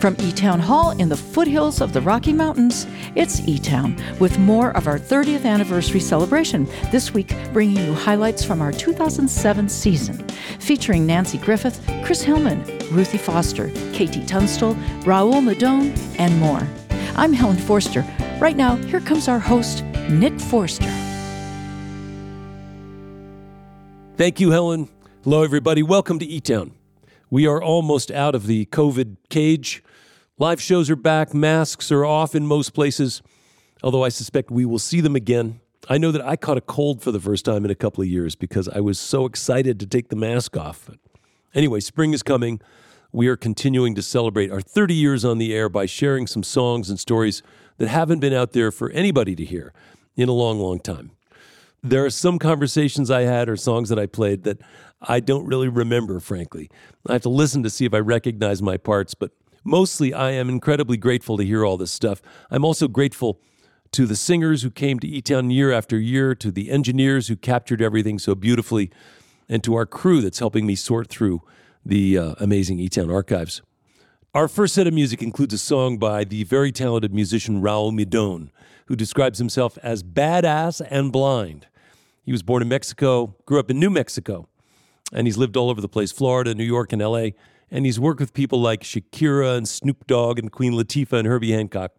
From E Town Hall in the foothills of the Rocky Mountains, it's E Town with more of our 30th anniversary celebration. This week, bringing you highlights from our 2007 season, featuring Nanci Griffith, Chris Hillman, Ruthie Foster, KT Tunstall, Raul Midón, and more. I'm Helen Forster. Right now, here comes our host, Nick Forster. Thank you, Helen. Hello, everybody. Welcome to E Town. We are almost out of the COVID cage. Live shows are back, masks are off in most places, although I suspect we will see them again. I know that I caught a cold for the first time in a couple of years because I was so excited to take the mask off. Anyway, spring is coming. We are continuing to celebrate our 30 years on the air by sharing some songs and stories that haven't been out there for anybody to hear in a long, long time. There are some conversations I had or songs that I played that I don't really remember, frankly. I have to listen to see if I recognize my parts, but mostly I am incredibly grateful to hear all this stuff. I'm also grateful to the singers who came to E Town year after year, to the engineers who captured everything so beautifully, and to our crew that's helping me sort through the uh, amazing E Town archives. Our first set of music includes a song by the very talented musician Raul Midón, who describes himself as badass and blind. He was born in Mexico, grew up in New Mexico, and he's lived all over the place Florida, New York, and LA. And he's worked with people like Shakira and Snoop Dogg and Queen Latifah and Herbie Hancock.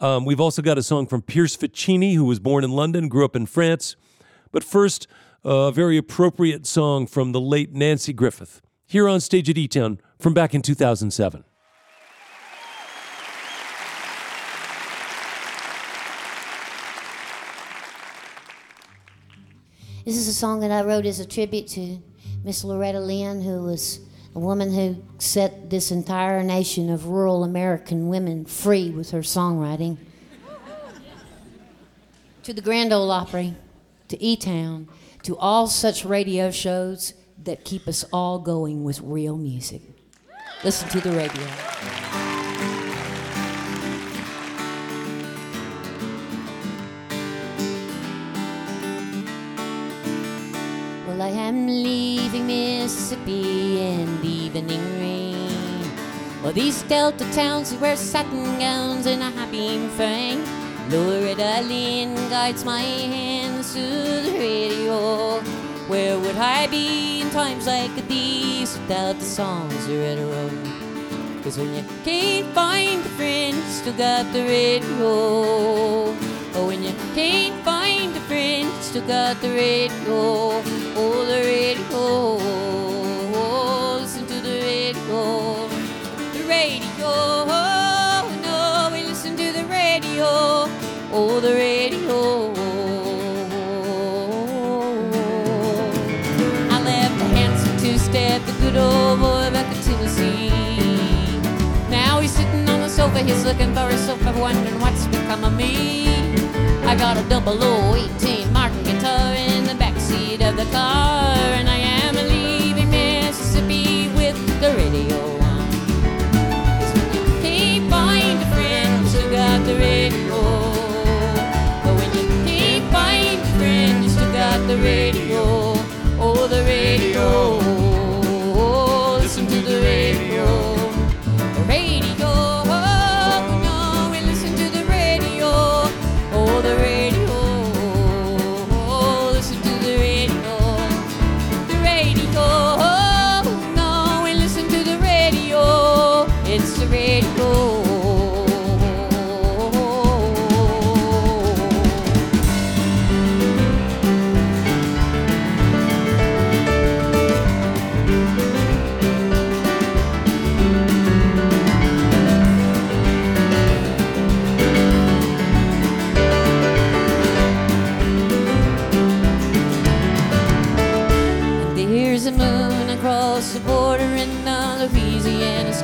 Um, we've also got a song from Piers Faccini, who was born in London, grew up in France. But first, a very appropriate song from the late Nanci Griffith, here on stage at E Town from back in 2007. This is a song that I wrote as a tribute to Miss Loretta Lynn, who was a woman who set this entire nation of rural American women free with her songwriting. to the Grand Ole Opry, to E Town, to all such radio shows that keep us all going with real music. Listen to the radio. Well, I am leaving Mississippi in the evening rain. Well, these Delta towns wear satin gowns and a high beam frame. Loretta Lynn guides my hands to the radio. Where would I be in times like these without the songs Loretta wrote? Cause when you can't find a friend, you still got the radio. Oh, when you can't find a friend, still got the radio. Oh, the radio. Listen to the radio. The radio. Oh, no, we listen to the radio. Oh, the radio. I left a handsome two-step, the good old boy back in Tennessee. Now he's sitting on the sofa, he's looking for a sofa, wondering what's become of me. Got a double O 18 Martin guitar in the backseat of the car, and I am leaving Mississippi with the radio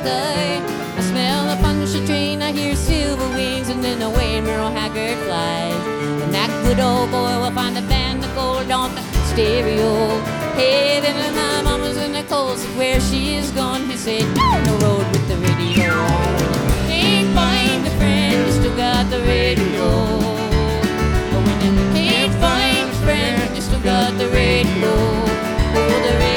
Sky. I smell a puncture train, I hear silver wings, and then away Merle Haggard flies. And that good old boy will find a band of gold on the stereo. Hey, then my mama's in the coast where she is gone. He said, down the road with the radio. Can't find a friend, you still got the radio. When you can't find a friend, you still got the radio. Oh. The radio.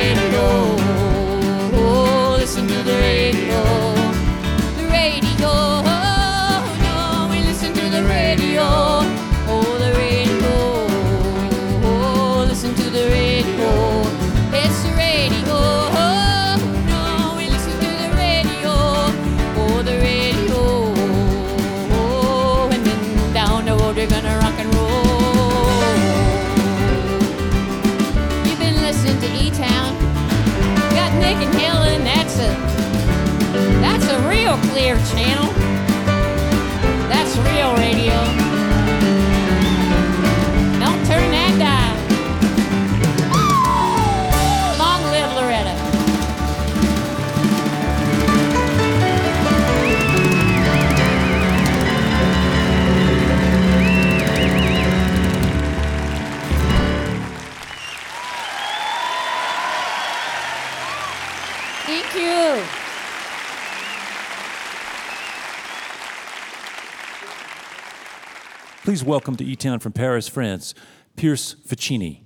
welcome to E Town from Paris, France, Piers Faccini.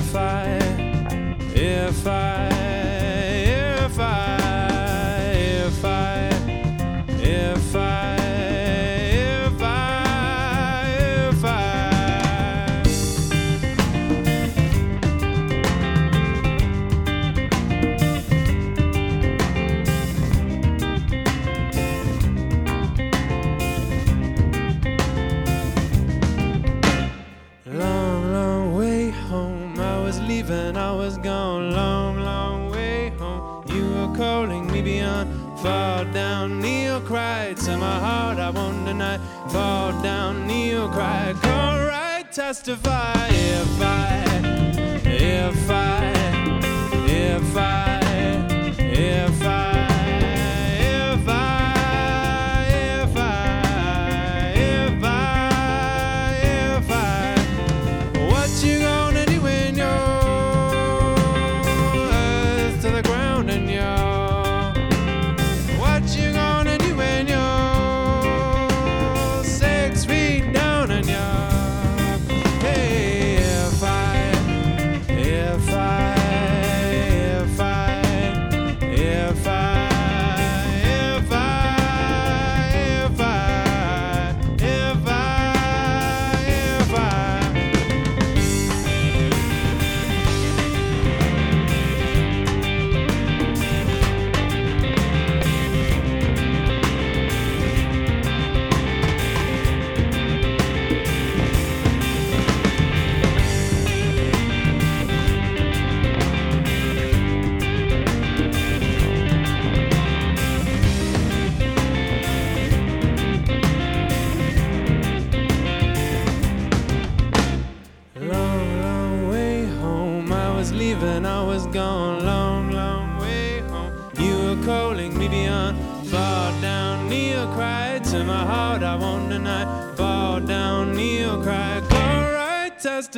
if I, if I. testify if I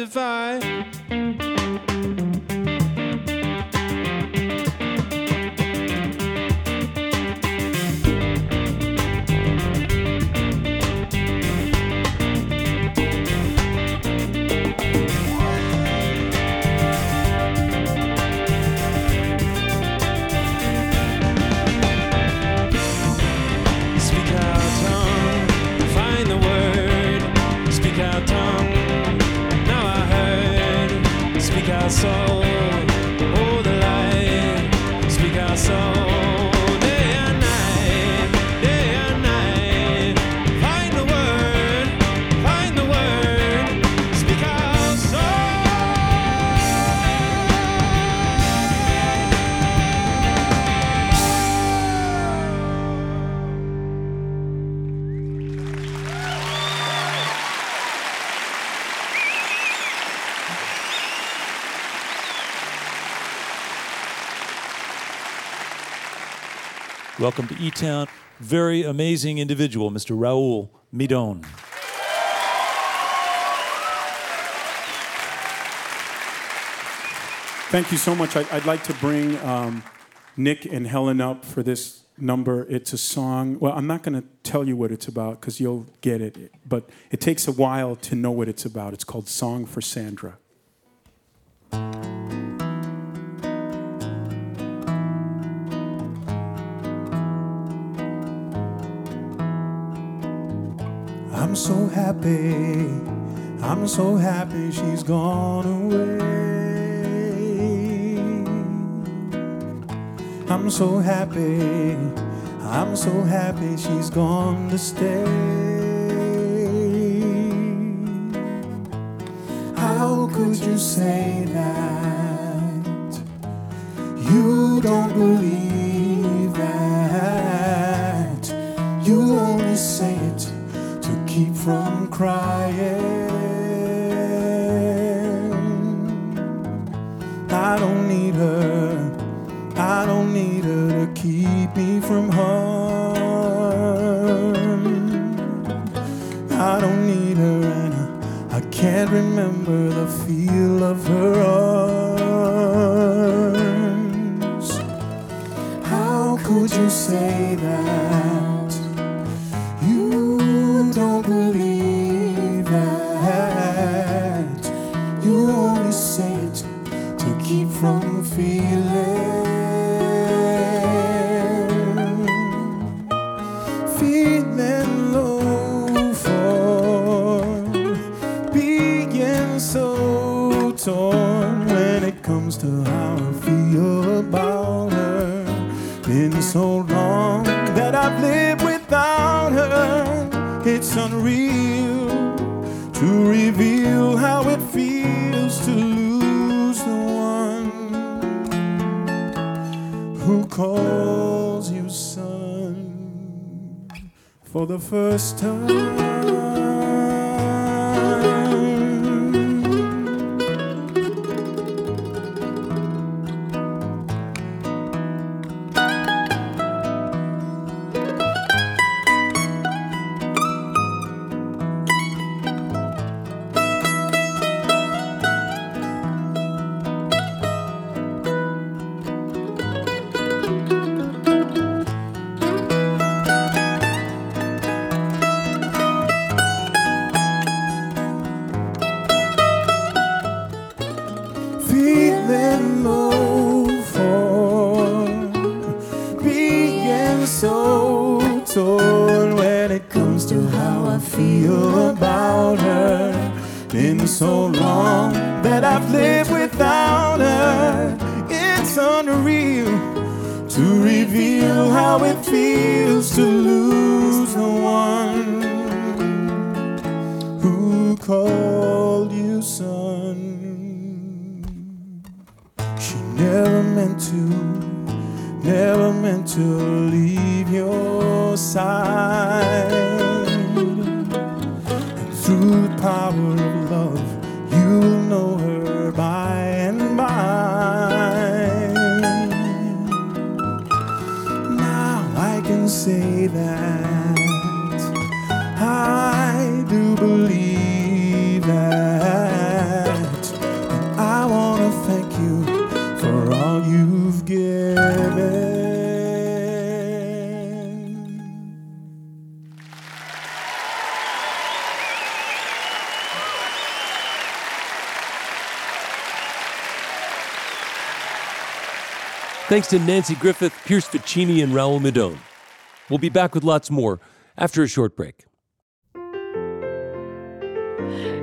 survive. Welcome to E Town. Very amazing individual, Mr. Raul Midon. Thank you so much. I'd like to bring um, Nick and Helen up for this number. It's a song. Well, I'm not going to tell you what it's about because you'll get it, but it takes a while to know what it's about. It's called Song for Sandra. I'm so happy, I'm so happy she's gone away. I'm so happy, I'm so happy she's gone to stay. How could you say that? You don't believe from crying. I don't need her. I don't need her to keep me from harm. I don't need her, and I, I can't remember the feel of her arms. How could you say that? Calls you son for the first time. Thanks to Nanci Griffith, Piers Faccini, and Raul Midon. We'll be back with lots more after a short break.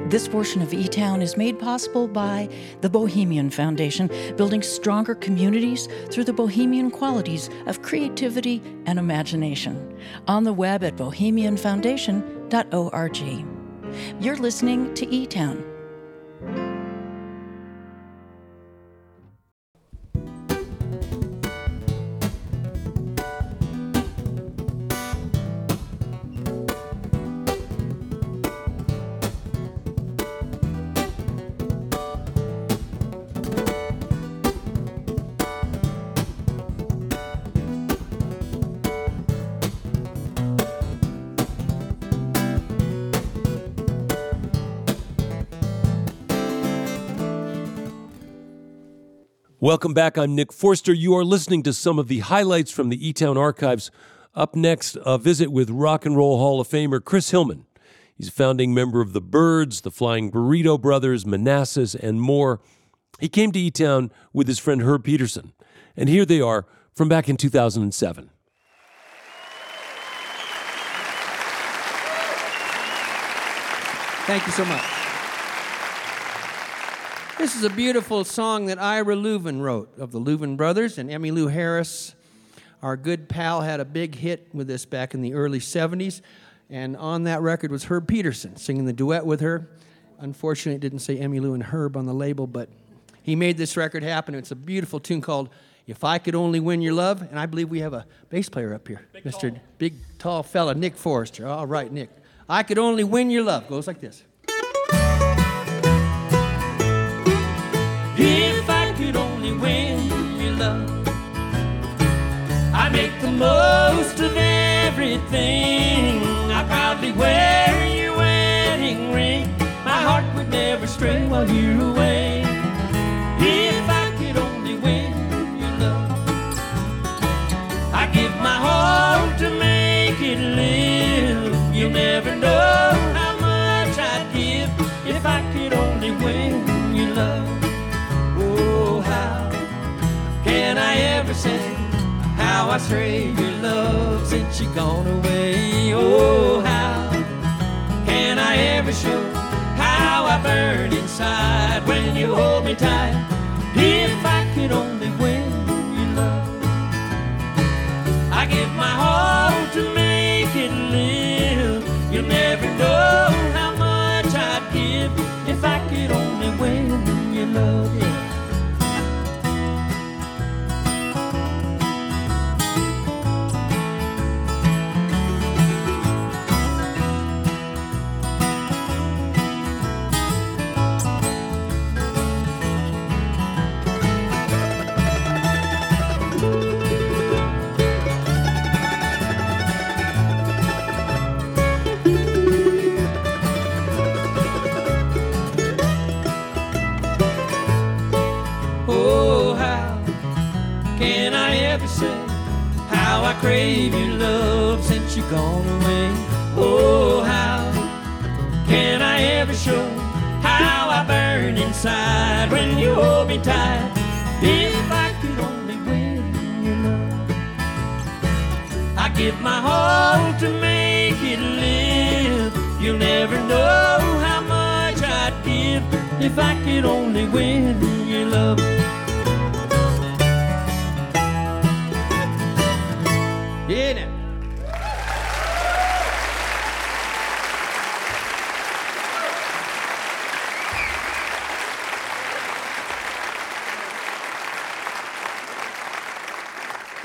This portion of E Town is made possible by the Bohemian Foundation, building stronger communities through the bohemian qualities of creativity and imagination. On the web at bohemianfoundation.org. You're listening to E Town. Welcome back. I'm Nick Forster. You are listening to some of the highlights from the E Town archives. Up next, a visit with Rock and Roll Hall of Famer Chris Hillman. He's a founding member of the Byrds, the Flying Burrito Brothers, Manassas, and more. He came to E Town with his friend Herb Pedersen. And here they are from back in 2007. Thank you so much. This is a beautiful song that Ira Louvin wrote of the Louvin brothers and Emmylou Harris. Our good pal had a big hit with this back in the early 70s, and on that record was Herb Pedersen singing the duet with her. Unfortunately, it didn't say Emmylou and Herb on the label, but he made this record happen. It's a beautiful tune called If I Could Only Win Your Love, and I believe we have a bass player up here, Mr. Big Tall Fella, Nick Forster. All right, Nick. I Could Only Win Your Love goes like this. I'd make the most of everything. I'd proudly wear your wedding ring. My heart would never stray while you're away. If I could only win your love, I'd give my all to make it live. You'll never know can I ever say how I crave your love since you're gone away? Oh, how can I ever show how I burn inside when you hold me tight? If I could only win your love, I give my all to make it live. You'll never know how I crave your love since you're gone away? Oh, how can I ever show how I burn inside when you hold me tight? If I could only win your love, I give my all to make it live. You'll never know how much I'd give if I could only win your love.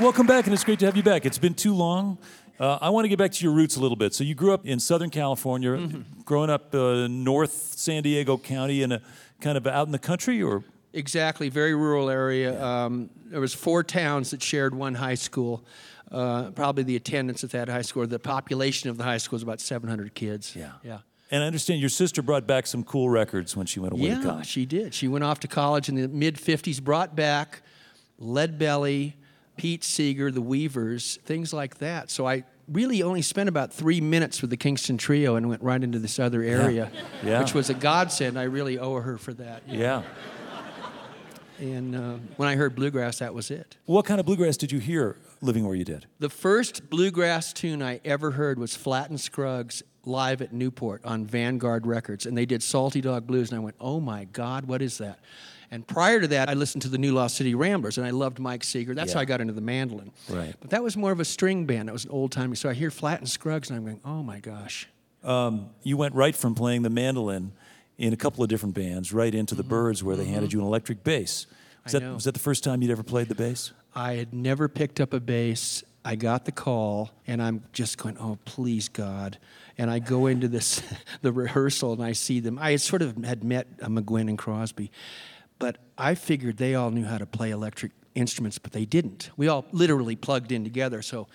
Welcome back, and it's great to have you back. It's been too long. Uh, I want to get back to your roots a little bit. So you grew up in Southern California, Mm-hmm. growing up uh, North San Diego County, in a kind of out in the country, or Exactly, very rural area. Um, there was four towns that shared one high school. Uh, probably the attendance at that high school, the population of the high school was about 700 kids. Yeah. yeah. And I understand your sister brought back some cool records when she went away to Yeah, college. she did. She went off to college in the mid 50s, brought back Lead Belly, Pete Seeger, the Weavers, things like that. So I really only spent about three minutes with the Kingston Trio and went right into this other area, Yeah. which was a godsend. I really owe her for that. Yeah. And uh, when I heard bluegrass, that was it. What kind of bluegrass did you hear living where you did? The first bluegrass tune I ever heard was Flatt and Scruggs live at Newport on Vanguard Records, and they did Salty Dog Blues, and I went, "Oh my God, what is that?" And prior to that, I listened to the New Lost City Ramblers, and I loved Mike Seeger. That's how I got into the mandolin. Right. But that was more of a string band. That was an old timey. So I hear Flatt and Scruggs, and I'm going, "Oh my gosh." You went right from playing the mandolin in a couple of different bands right into the Byrds, where they handed you an electric bass. Was Mm-hmm. That, was that the first time you'd ever played the bass? I had never picked up a bass. I got the call, and I'm just going, "Oh, please, God!" And I go into this, the rehearsal, and I see them. I had sort of had met uh, McGuinn and Crosby, but I figured they all knew how to play electric instruments, but they didn't. We all literally plugged in together, so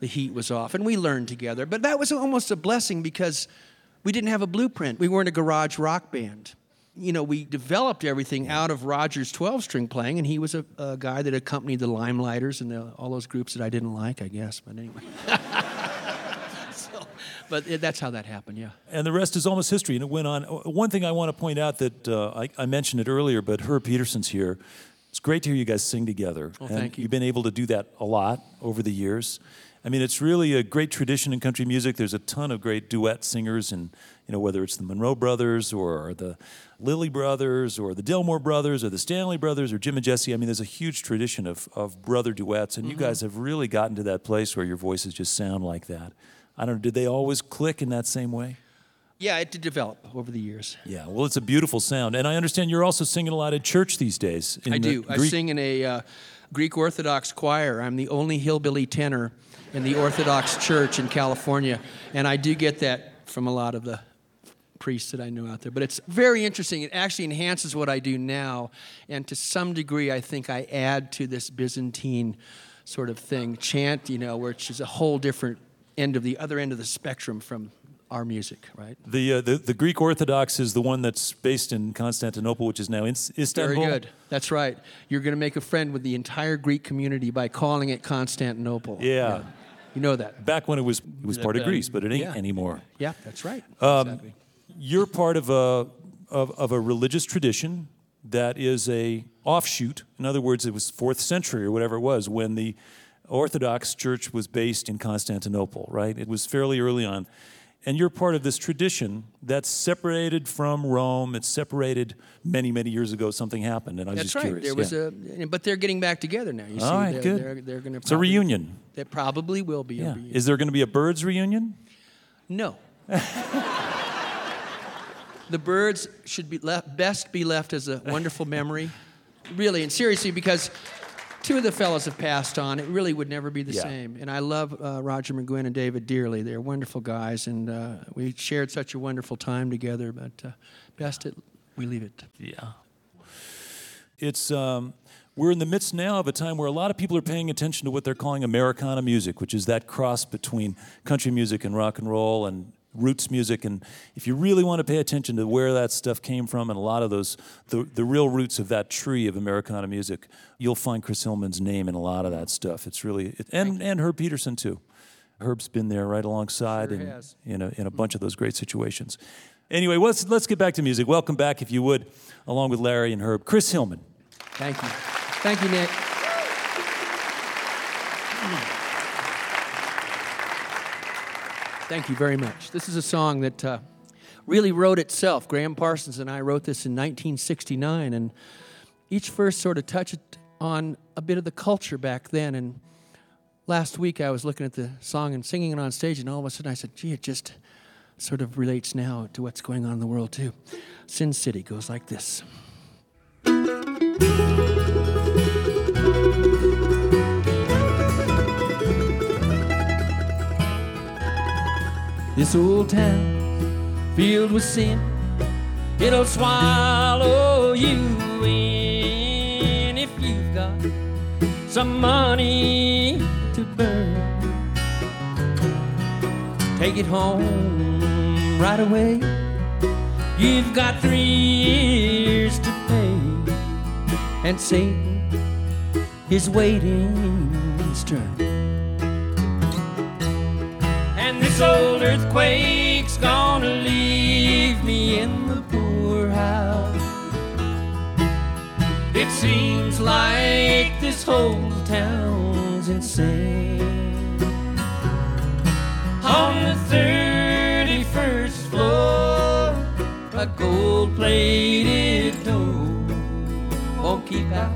the heat was off, and we learned together. But that was almost a blessing because we didn't have a blueprint. We weren't a garage rock band. you know, we developed everything out of Roger's 12 string playing, and he was a, a guy that accompanied the Limeliters and the, all those groups that I didn't like, I guess. But anyway. but that's how that happened, yeah. And the rest is almost history. And it went on. One thing I want to point out that uh, I, I mentioned it earlier, but Herb Pedersen's here. It's great to hear you guys sing together. Oh, and thank you. You've been able to do that a lot over the years. I mean, it's really a great tradition in country music. There's a ton of great duet singers, and you know whether it's the Monroe brothers or the Lilly brothers or the Delmore brothers or the Stanley brothers or Jim and Jesse. I mean, there's a huge tradition of, of brother duets, and you Mm-hmm. guys have really gotten to that place where your voices just sound like that. I don't know. Did they always click in that same way? Yeah, it did develop over the years. Yeah, well, it's a beautiful sound, and I understand you're also singing a lot at church these days. in I do. I sing in a uh, Greek Orthodox choir. I'm the only hillbilly tenor in the Orthodox Church in California, and I do get that from a lot of the priests that I know out there. But it's very interesting. It actually enhances what I do now, and to some degree, I think I add to this Byzantine sort of thing, chant, you know, which is a whole different end of the other end of the spectrum from our music, right? The, uh, the the Greek Orthodox is the one that's based in Constantinople, which is now in Istanbul. Very good. That's right. You're going to make a friend with the entire Greek community by calling it Constantinople. Yeah. You know that. Back when it was it was part of Uh, Greece, but it ain't yeah. anymore. Yeah, that's right. Um, exactly. You're part of a of, of a religious tradition that is a offshoot. In other words, it was fourth century or whatever it was when the Orthodox Church was based in Constantinople. Right? It was fairly early on. And you're part of this tradition that's separated from Rome. It's separated many, many years ago. Something happened, and I was That's just right. curious. There was yeah. a, but they're getting back together now. You see, All right, they're, good. They're, they're going to. It's a reunion. There probably will be a Yeah. reunion. Is there going to be a Byrds reunion? no. the Byrds should be left, best be left as a wonderful memory, really and seriously, because two of the fellows have passed on. It really would never be the Yeah. same. And I love uh, Roger McGuinn and David dearly. They're wonderful guys, and uh, we shared such a wonderful time together. But uh, best it we leave it. Yeah. It's um, we're in the midst now of a time where a lot of people are paying attention to what they're calling Americana music, which is that cross between country music and rock and roll and roots music. And if you really want to pay attention to where that stuff came from and a lot of those the, the real roots of that tree of Americana music, you'll find Chris Hillman's name in a lot of that stuff. It's really it, and and Herb Pedersen too. Herb's been there right alongside Sure in, has. in, a, in a bunch of those great situations. Anyway, let's, let's get back to music. Welcome back, if you would, along with Larry and Herb. Chris Hillman. Thank you. Thank you, Nick. Thank you very much. This is a song that uh, really wrote itself. Gram Parsons and I wrote this in 1969, and each verse sort of touched on a bit of the culture back then. And last week I was looking at the song and singing it on stage, and all of a sudden I said, gee, it just sort of relates now to what's going on in the world, too. Sin City goes like this. This old town filled with sin, it'll swallow you in if you've got some money to burn. Take it home right away. You've got three years to pay, and Satan is waiting his turn. This old earthquake's gonna leave me in the poorhouse. It seems like this whole town's insane. On the 31st floor, a gold plated door won't keep out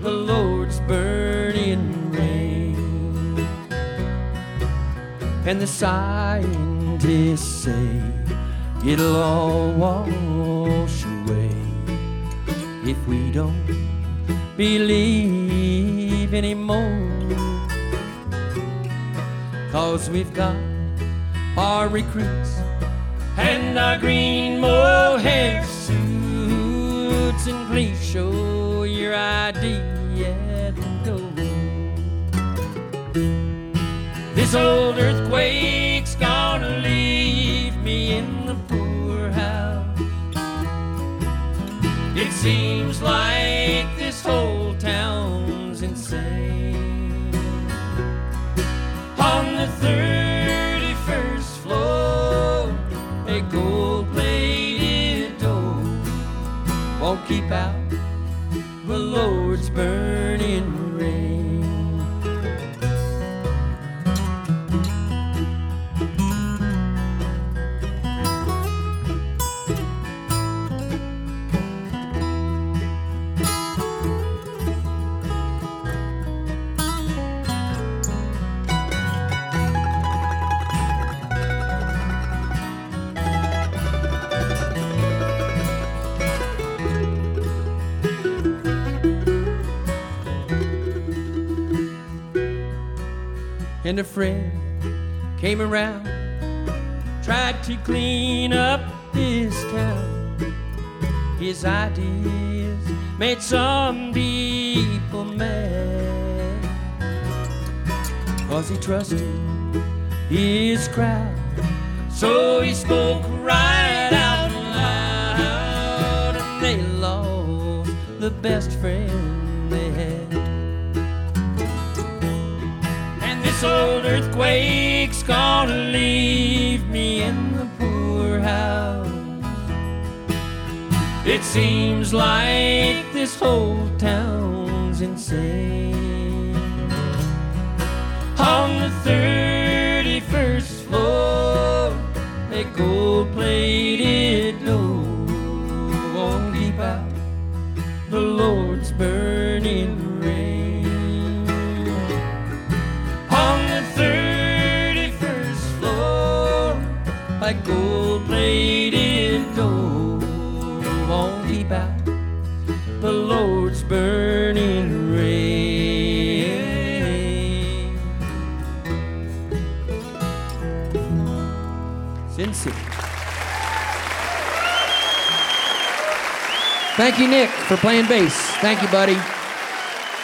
the Lord's burning And the scientists say it'll all wash away if we don't believe anymore. Cause we've got our recruits and our green mohair suits. And please show your ID This old earthquake's gonna leave me in the poorhouse. It seems like this whole town's insane. On the 31st floor, a gold plated door won't keep out the Lord's burning and a friend came around, tried to clean up this town. His ideas made some people mad, cause he trusted his crowd. So he spoke right out loud, and they lost the best friend this old earthquake's gonna leave me in the poorhouse. It seems like this whole town's insane. On the 31st floor, a gold plated door won't keep out the Lord's a gold plated door won't keep out the Lord's burning rain. Thank you, Nick, for playing bass. Thank you, buddy.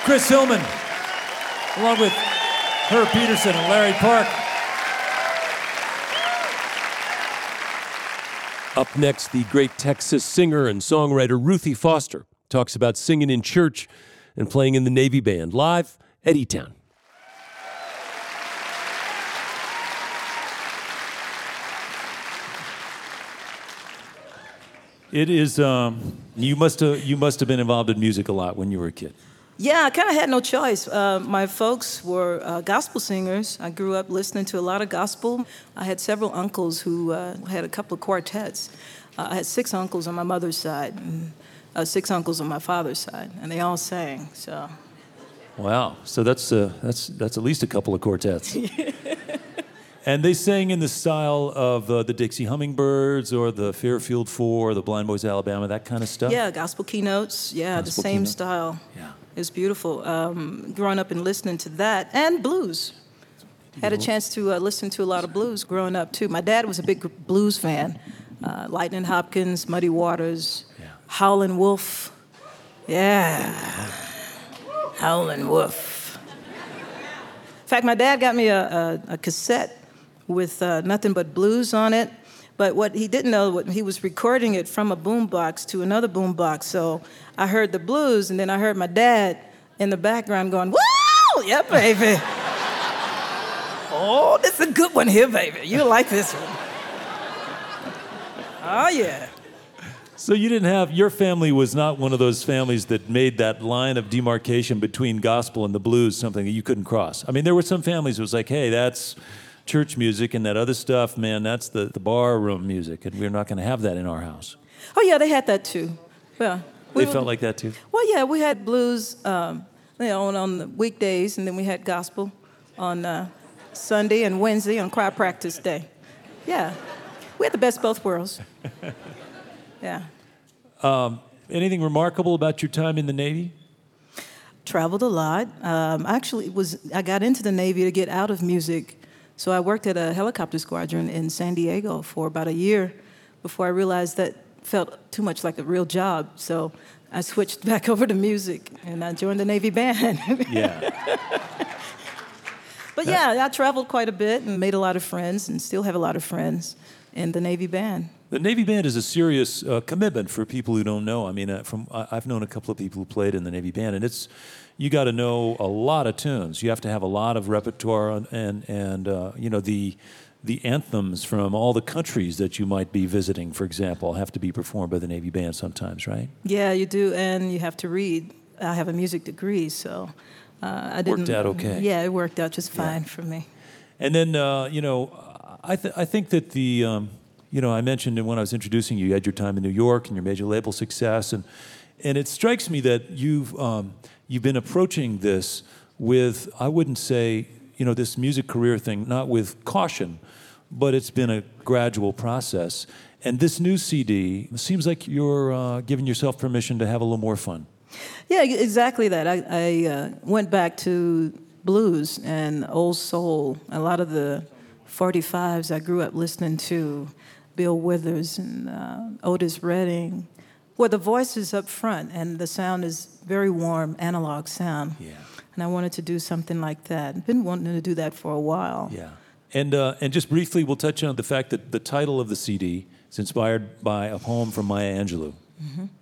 Chris Hillman, along with Herb Pedersen and Larry Park. Up next, the great Texas singer and songwriter Ruthie Foster talks about singing in church and playing in the Navy Band live at E Town. It is. Um, you must have. You must have been involved in music a lot when you were a kid. Yeah, I kind of had no choice. Uh, my folks were uh, gospel singers. I grew up listening to a lot of gospel. I had several uncles who uh, had a couple of quartets. Uh, I had six uncles on my mother's side, and uh, six uncles on my father's side, and they all sang. So, Wow. So that's uh, that's that's at least a couple of quartets. and they sang in the style of uh, the Dixie Hummingbirds or the Fairfield Four, the Blind Boys Alabama, that kind of stuff. yeah, gospel keynotes. Yeah, the same keynote. style. Yeah. It's beautiful. Um, growing up and listening to that and blues. Had a chance to uh, listen to a lot of blues growing up too. My dad was a big blues fan. Uh, Lightnin' Hopkins, Muddy Waters, Howlin' Wolf. Yeah. Howlin' Wolf. In fact, my dad got me a, a, a cassette with uh, nothing but blues on it. But what he didn't know, he was recording it from a boombox to another boombox. So I heard the blues, and then I heard my dad in the background going, "Woo, yeah, baby." oh, this is a good one here, baby. You like this one? Oh yeah. So you didn't have your family was not one of those families that made that line of demarcation between gospel and the blues something that you couldn't cross. I mean, there were some families who was like, hey, that's church music, and that other stuff, man, that's the, the bar room music, and we're not going to have that in our house. Oh yeah, they had that too. Well, They we- felt like that too. Well, yeah, we had blues, um, you know, on, on the weekdays, and then we had gospel on uh, Sunday and Wednesday on choir practice day. Yeah, we had the best of both worlds. Yeah, Anything remarkable about your time in the Navy? traveled a lot. Um, actually, was I got into the Navy to get out of music, so I worked at a helicopter squadron in San Diego for about a year before I realized that felt too much like a real job. So I switched back over to music, and I joined the Navy band. Yeah. But yeah, I traveled quite a bit and made a lot of friends and still have a lot of friends in the Navy band. The Navy Band is a serious uh, commitment for people who don't know. I mean, uh, from I- I've known a couple of people who played in the Navy Band, and it's you got to know a lot of tunes. You have to have a lot of repertoire, and and, and uh, you know the the anthems from all the countries that you might be visiting, for example, have to be performed by the Navy Band sometimes, right? Yeah, you do, and you have to read. I have a music degree, so uh, I didn't. Worked out okay. Yeah, it worked out just fine for me. And then, uh, you know, I, th- I think that the, um, you know, I mentioned when I was introducing you, you had your time in New York and your major label success. And, and it strikes me that you've, um, you've been approaching this with, I wouldn't say, you know, this music career thing, not with caution, but it's been a gradual process. And this new CD seems like you're uh, giving yourself permission to have a little more fun. Yeah, exactly that. I, I uh, went back to blues and old soul. A lot of the 45s I grew up listening to, Bill Withers and uh, Otis Redding, where the voice is up front and the sound is very warm, analog sound. Yeah. And I wanted to do something like that. Been wanting to do that for a while. Yeah. And, uh, and just briefly, we'll touch on the fact that the title of the CD is inspired by a poem from Maya Angelou.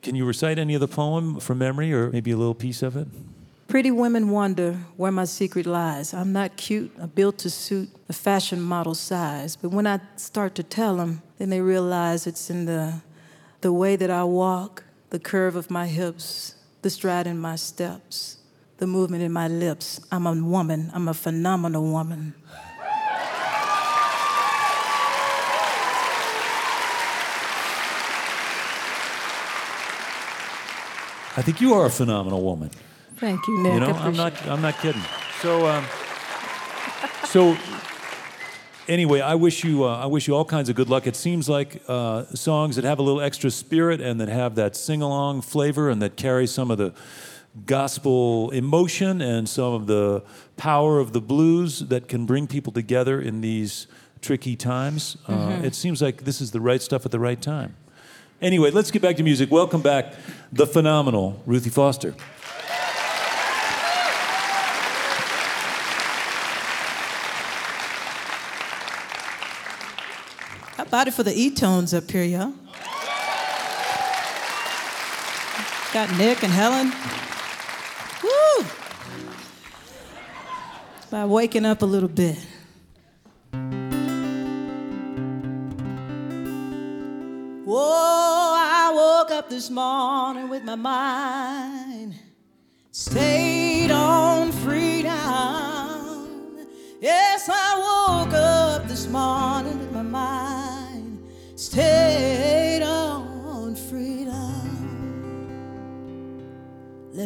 Can you recite any of the poem from memory or maybe a little piece of it? Pretty women wonder where my secret lies. I'm not cute, I'm built to suit a fashion model size. But when I start to tell them, then they realize it's in the, the way that I walk, the curve of my hips, the stride in my steps, the movement in my lips. I'm a woman, I'm a phenomenal woman. I think you are a phenomenal woman. Thank you, Nick. you know, I I'm not. I'm not kidding. So, um, so anyway, I wish you. Uh, I wish you all kinds of good luck. It seems like uh, songs that have a little extra spirit and that have that sing-along flavor and that carry some of the gospel emotion and some of the power of the blues that can bring people together in these tricky times. Uh, it seems like this is the right stuff at the right time. Anyway, let's get back to music. Welcome back, the phenomenal Ruthie Foster. It for the E-tones up here, y'all? Got Nick and Helen. Woo! By waking up a little bit. Whoa, I woke up this morning with my mind stayed on freedom. Yes, I woke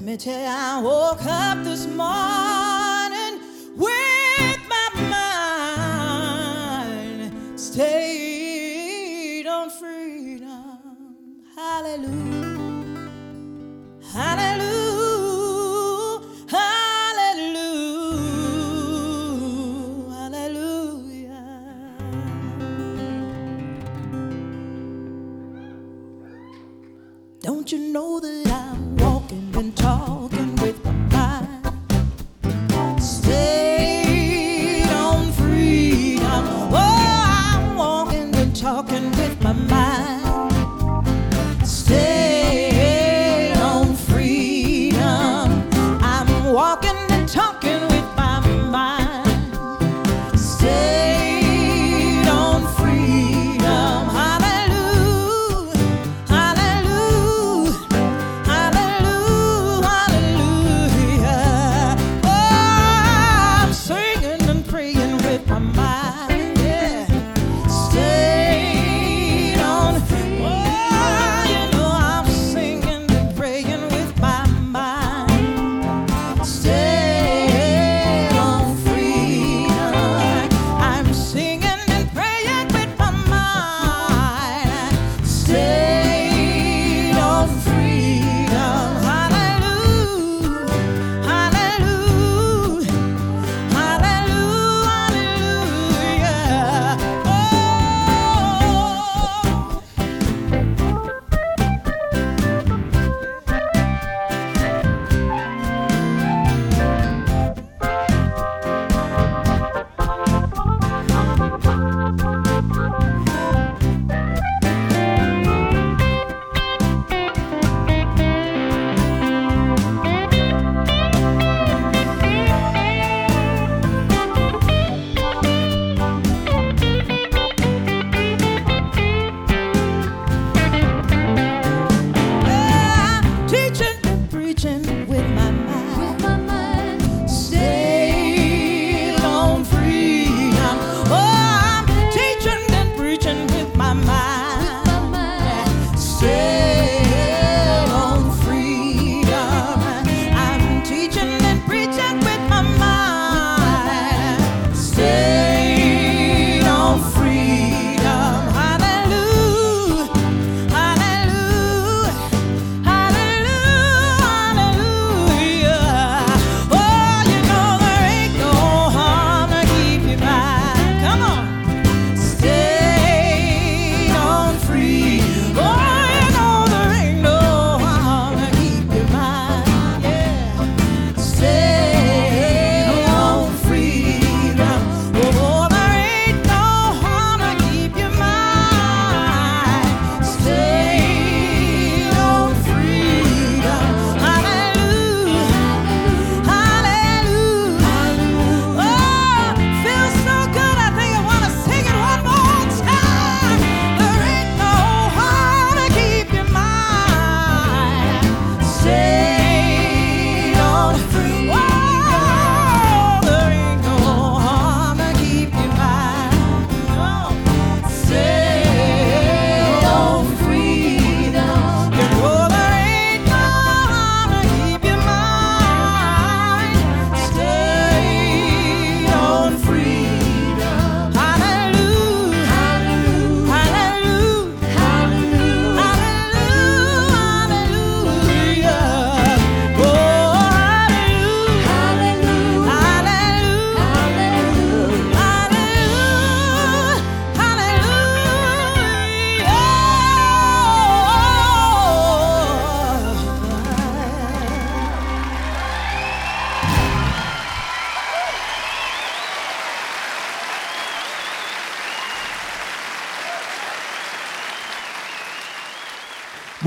Let me tell you, I woke up this morning with my mind stayed on freedom. Hallelujah. Hallelujah. Hallelujah. Hallelujah. Don't you know that walking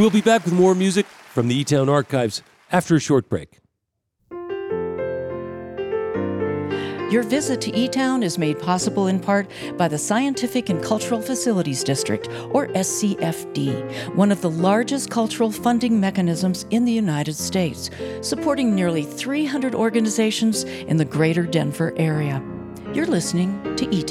We'll be back with more music from the E Town archives after a short break. Your visit to E Town is made possible in part by the Scientific and Cultural Facilities District, or SCFD, one of the largest cultural funding mechanisms in the United States, supporting nearly 300 organizations in the greater Denver area. You're listening to E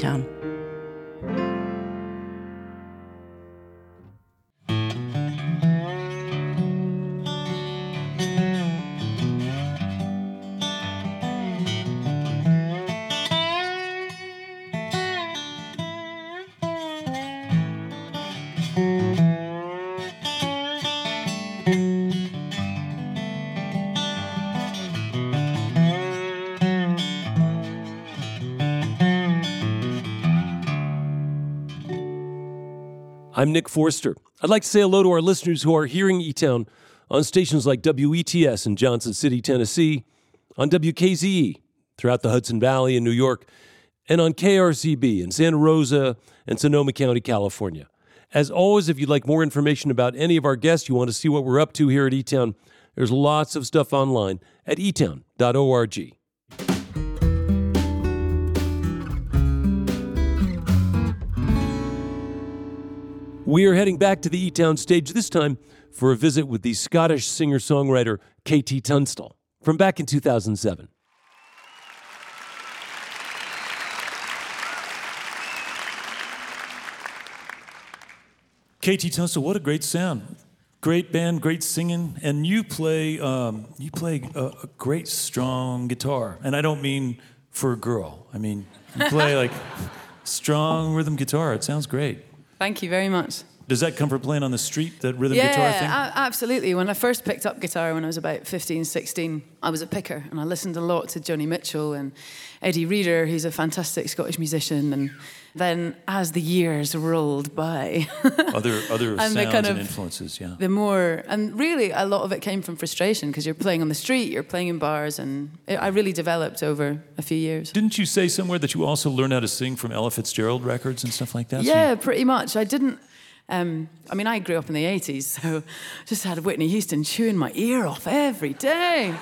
I'm Nick Forster. I'd like to say hello to our listeners who are hearing E Town on stations like WETS in Johnson City, Tennessee, on WKZE throughout the Hudson Valley in New York, and on KRCB in Santa Rosa and Sonoma County, California. As always, if you'd like more information about any of our guests, you want to see what we're up to here at E Town, there's lots of stuff online at etown.org. We are heading back to the E Town stage this time for a visit with the Scottish singer songwriter KT Tunstall from back in 2007. KT Tunstall, what a great sound. Great band, great singing, and you play um, you play a, a great strong guitar. And I don't mean for a girl. I mean you play like strong rhythm guitar. It sounds great. Thank you very much. Does that come from playing on the street, that rhythm yeah, guitar thing? a- absolutely. When I first picked up guitar when I was about 15, 16, I was a picker and I listened a lot to Joni Mitchell and Eddie Reader, who's a fantastic Scottish musician. And then as the years rolled by, other other And sounds kind and of- influences, yeah. the more, and really a lot of it came from frustration because you're playing on the street, you're playing in bars, and it, I really developed over a few years. Didn't you say somewhere that you also learned how to sing from Ella Fitzgerald records and stuff like that? So Yeah, pretty much. I didn't. Um, I mean, I grew up in the 80s, so just had Whitney Houston chewing my ear off every day.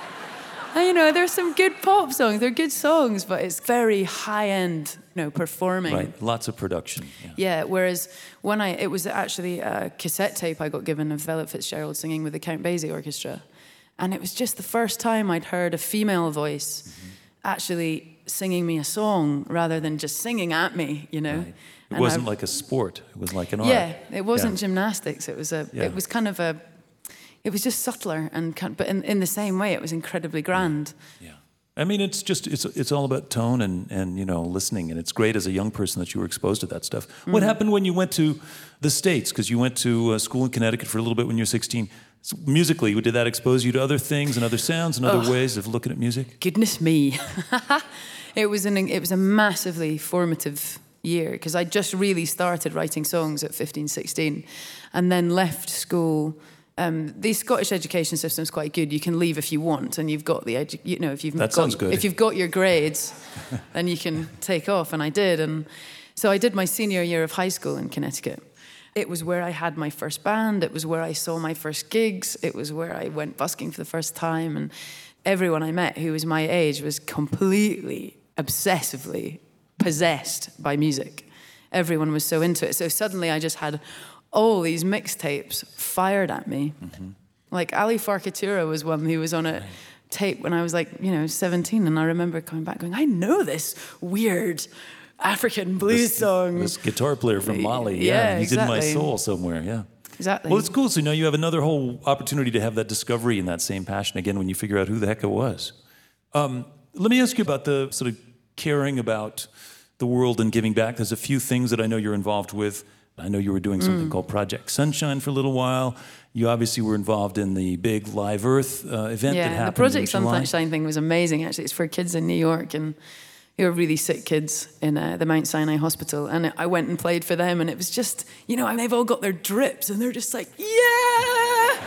You know, there's some good pop songs, they're good songs, but it's very high end, you know, performing. Right, lots of production. Yeah. Yeah, whereas when I, it was actually a cassette tape I got given of Ella Fitzgerald singing with the Count Basie Orchestra. And it was just the first time I'd heard a female voice Mm-hmm. actually singing me a song rather than just singing at me, you know. Right. It And wasn't I- like a sport. It was like an art. yeah, it wasn't Yeah. gymnastics. It was a. Yeah. It was kind of a. It was just subtler and, kind but in, in the same way, it was incredibly grand. Yeah. I mean, it's just it's it's all about tone and and you know listening, and it's great as a young person that you were exposed to that stuff. What Mm. happened when you went to the states? Because you went to uh, school in Connecticut for a little bit when you were 16. So musically, did that expose you to other things and other sounds and other Ugh. ways of looking at music? Goodness me, it was an it was a massively formative year because I just really started writing songs at 15, 16, and then left school. Um, the Scottish education system is quite good. You can leave if you want, and you've got the edu- you know if you've That got, sounds good. if you've got your grades, then you can take off, and I did. And so I did my senior year of high school in Connecticut. It was where I had my first band. It was where I saw my first gigs. It was where I went busking for the first time. And everyone I met who was my age was completely, obsessively possessed by music. Everyone was so into it. So suddenly I just had all these mixtapes fired at me. Like Ali Farka Touré was one who was on a tape when I was like, you know, 17. And I remember coming back going, I know this weird African blues song. This guitar player from Mali, yeah, Yeah, he's in my soul somewhere, yeah. Exactly. Well, it's cool. So now you have another whole opportunity to have that discovery and that same passion again when you figure out who the heck it was. Um, let me ask you about the sort of caring about the world and giving back. There's a few things that I know you're involved with. I know you were doing something Mm. called Project Sunshine for a little while. You obviously were involved in the big Live Earth uh, event that yeah, happened the Project. Sunshine thing was amazing. Actually, it's for kids in New York and who are really sick kids in uh, the Mount Sinai Hospital. And I went and played for them, and it was just, you know, and they've all got their drips, and they're just like, yeah.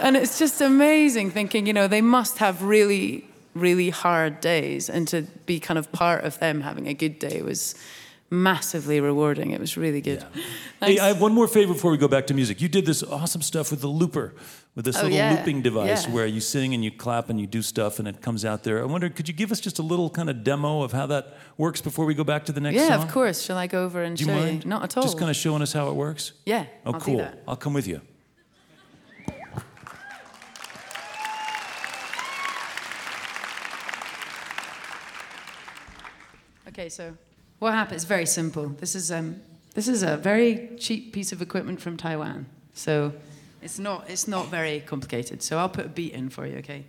And it's just amazing thinking, you know, they must have really, really hard days, and to be kind of part of them having a good day was massively rewarding. It was really good. Hey, I have one more favor before we go back to music. You did this awesome stuff with the looper, with this Oh, little yeah. looping device Yeah. where you sing and you clap and you do stuff and it comes out there. I wonder, could you give us just a little kind of demo of how that works before we go back to the next yeah, song? of course. Shall I go over and Do you show mind? you? Not at all. Just kind of showing us how it works? Yeah. Oh, I'll cool. I'll come with you. Okay, so what happens? It's very simple. This is um, this is a very cheap piece of equipment from Taiwan. So it's not it's not very complicated. So I'll put a beat in for you. Okay,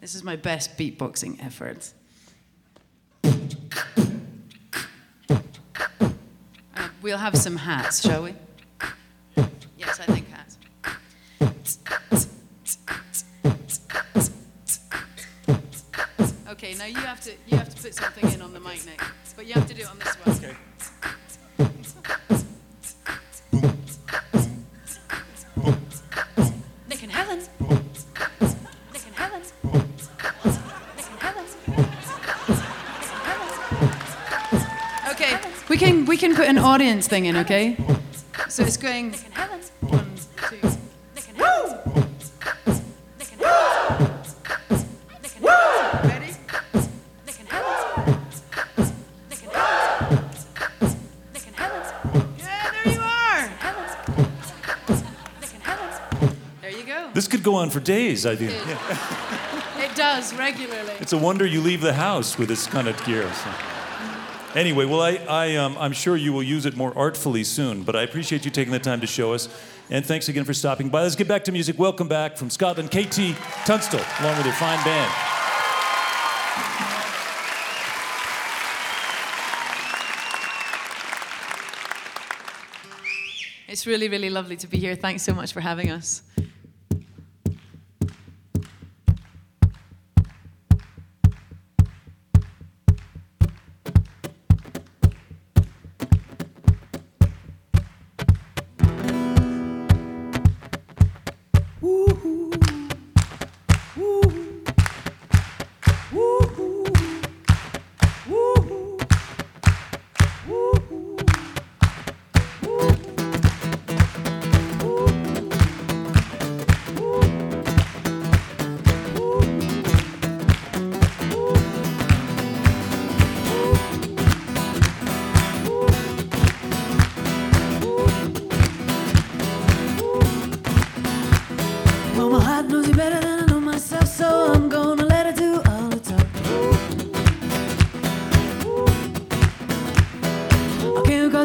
this is my best beatboxing effort. Uh, we'll have some hats, shall we? Yes, I think hats. Okay, now you have to you have to put something in on the mic, Nick. But you have to do it on this one. Okay. Nick and Helen. Nick and Helen. Nick and Helen. Okay, we can we can put an audience thing in, okay? So it's going. Could go on for days, I think. It- Yeah. It does regularly. It's a wonder you leave the house with this kind of gear. so. Anyway, well, I, I, um, I'm sure you will use it more artfully soon, but I appreciate you taking the time to show us. And thanks again for stopping by. Let's get back to music. Welcome back from Scotland, KT Tunstall, along with your fine band. It's really, really lovely to be here. Thanks so much for having us.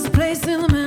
Place in the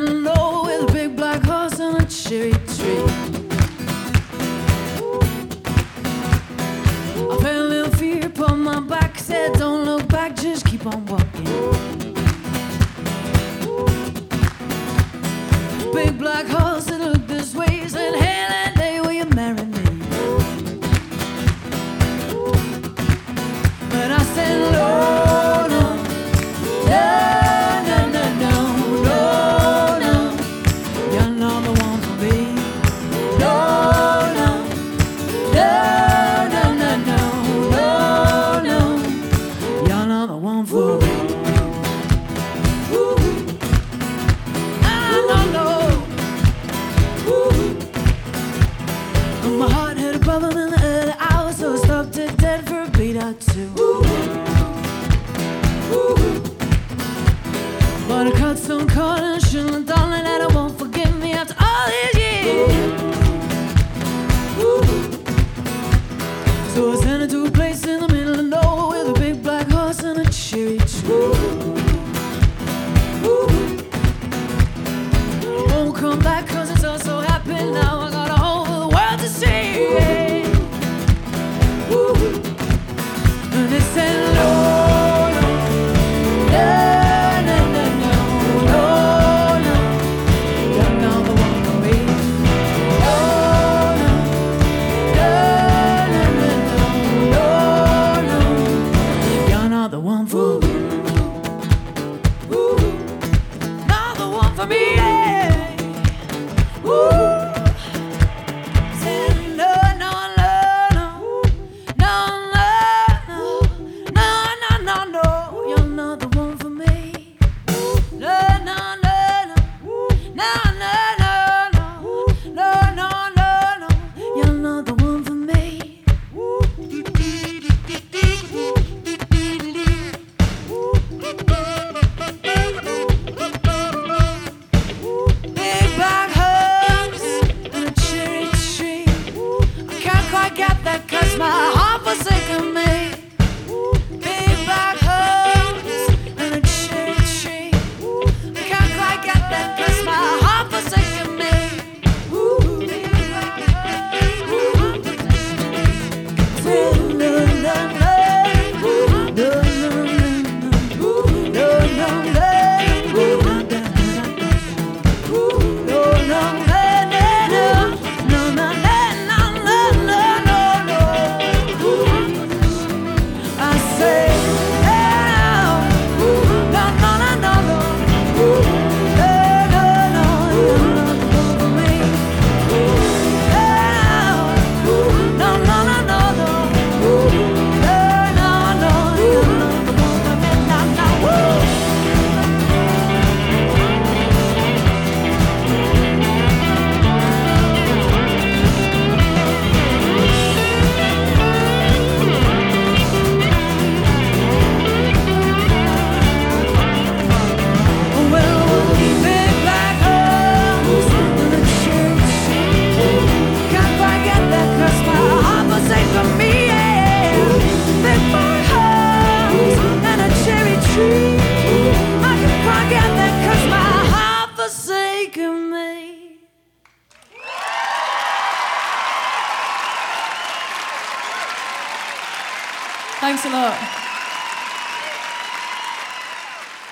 Thanks a lot.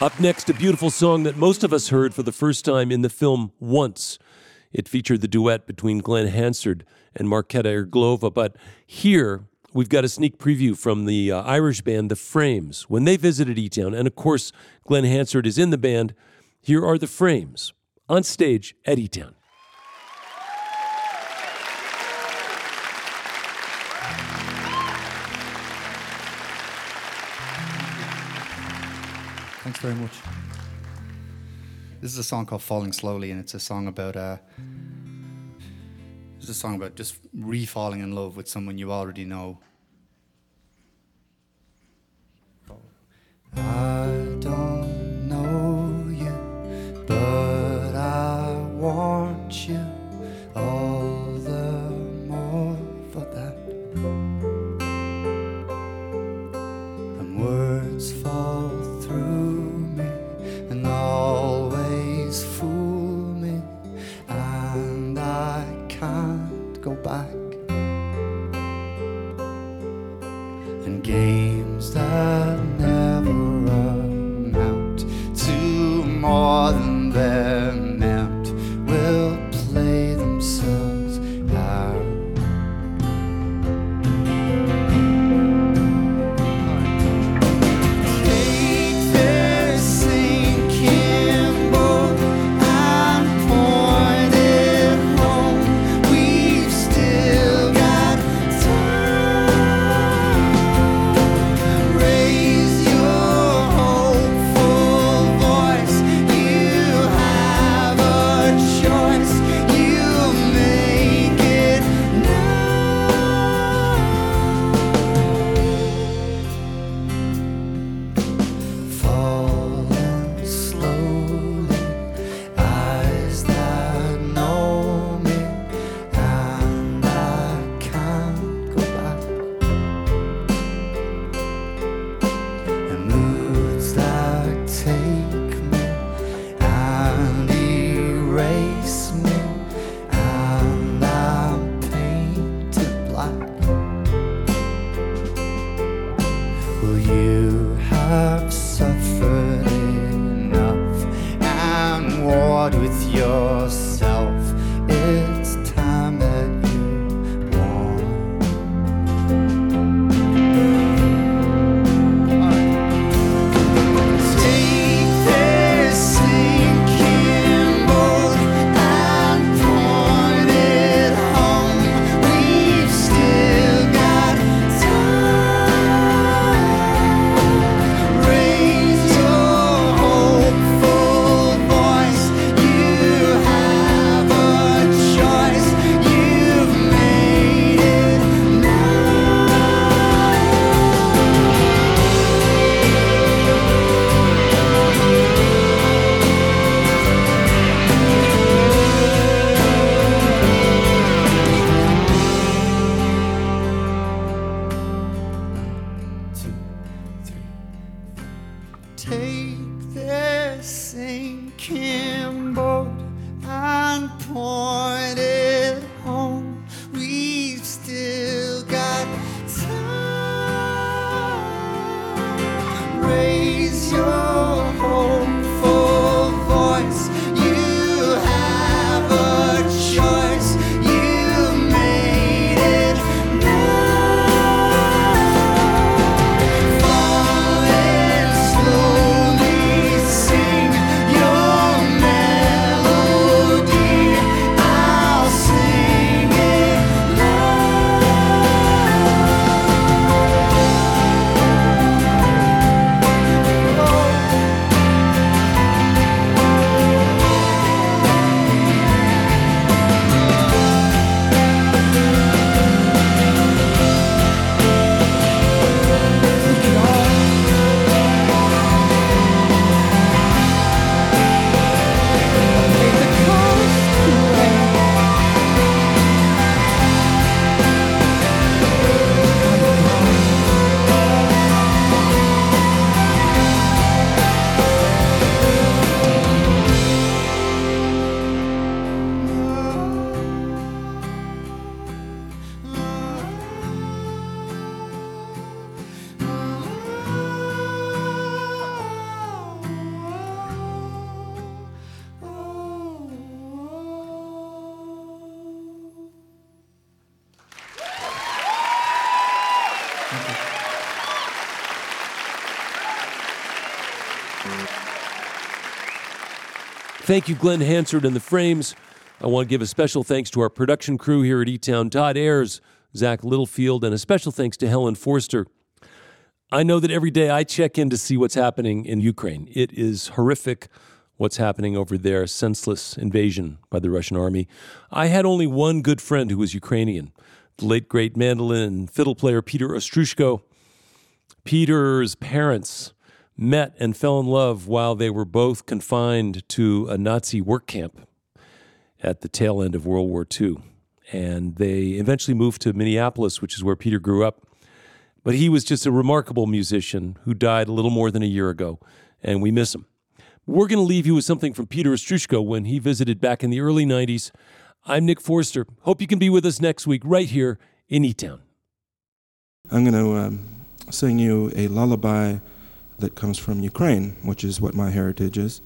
Up next, a beautiful song that most of us heard for the first time in the film Once. It featured the duet between Glen Hansard and Marketa Irglova, but here we've got a sneak preview from the uh, Irish band The Frames when they visited E Town. And of course, Glen Hansard is in the band. Here are The Frames on stage at E Town. Thanks very much. This is a song called Falling Slowly, and it's a song about uh, it's a song about just re-falling in love with someone you already know. I don't know you, but I want you Take this sinking boat and point it Thank you, Glen Hansard and the Frames. I want to give a special thanks to our production crew here at E Town Todd Ayers, Zach Littlefield, and a special thanks to Helen Forster. I know that every day I check in to see what's happening in Ukraine. It is horrific what's happening over there, senseless invasion by the Russian army. I had only one good friend who was Ukrainian, the late great mandolin and fiddle player Peter Ostroushko. Peter's parents met and fell in love while they were both confined to a Nazi work camp at the tail end of World War II. And they eventually moved to Minneapolis, which is where Peter grew up. But he was just a remarkable musician who died a little more than a year ago, and we miss him. We're going to leave you with something from Peter Ostroushko when he visited back in the early 90s. I'm Nick Forster. Hope you can be with us next week right here in E Town. I'm going to um, sing you a lullaby that comes from Ukraine, which is what my heritage is.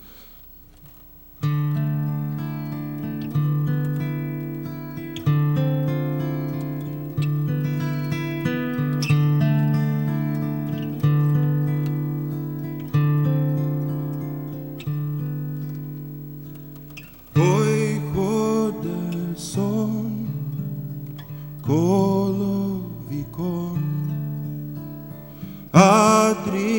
Ой, ходе сон коло вікон, а дрімота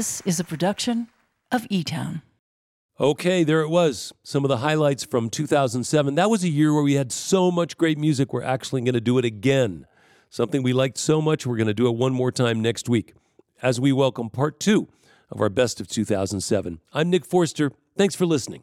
This is a production of E Town. Okay, there it was. Some of the highlights from 2007. That was a year where we had so much great music. We're actually going to do it again. Something we liked so much, we're going to do it one more time next week as we welcome part two of our best of 2007. I'm Nick Forster. Thanks for listening.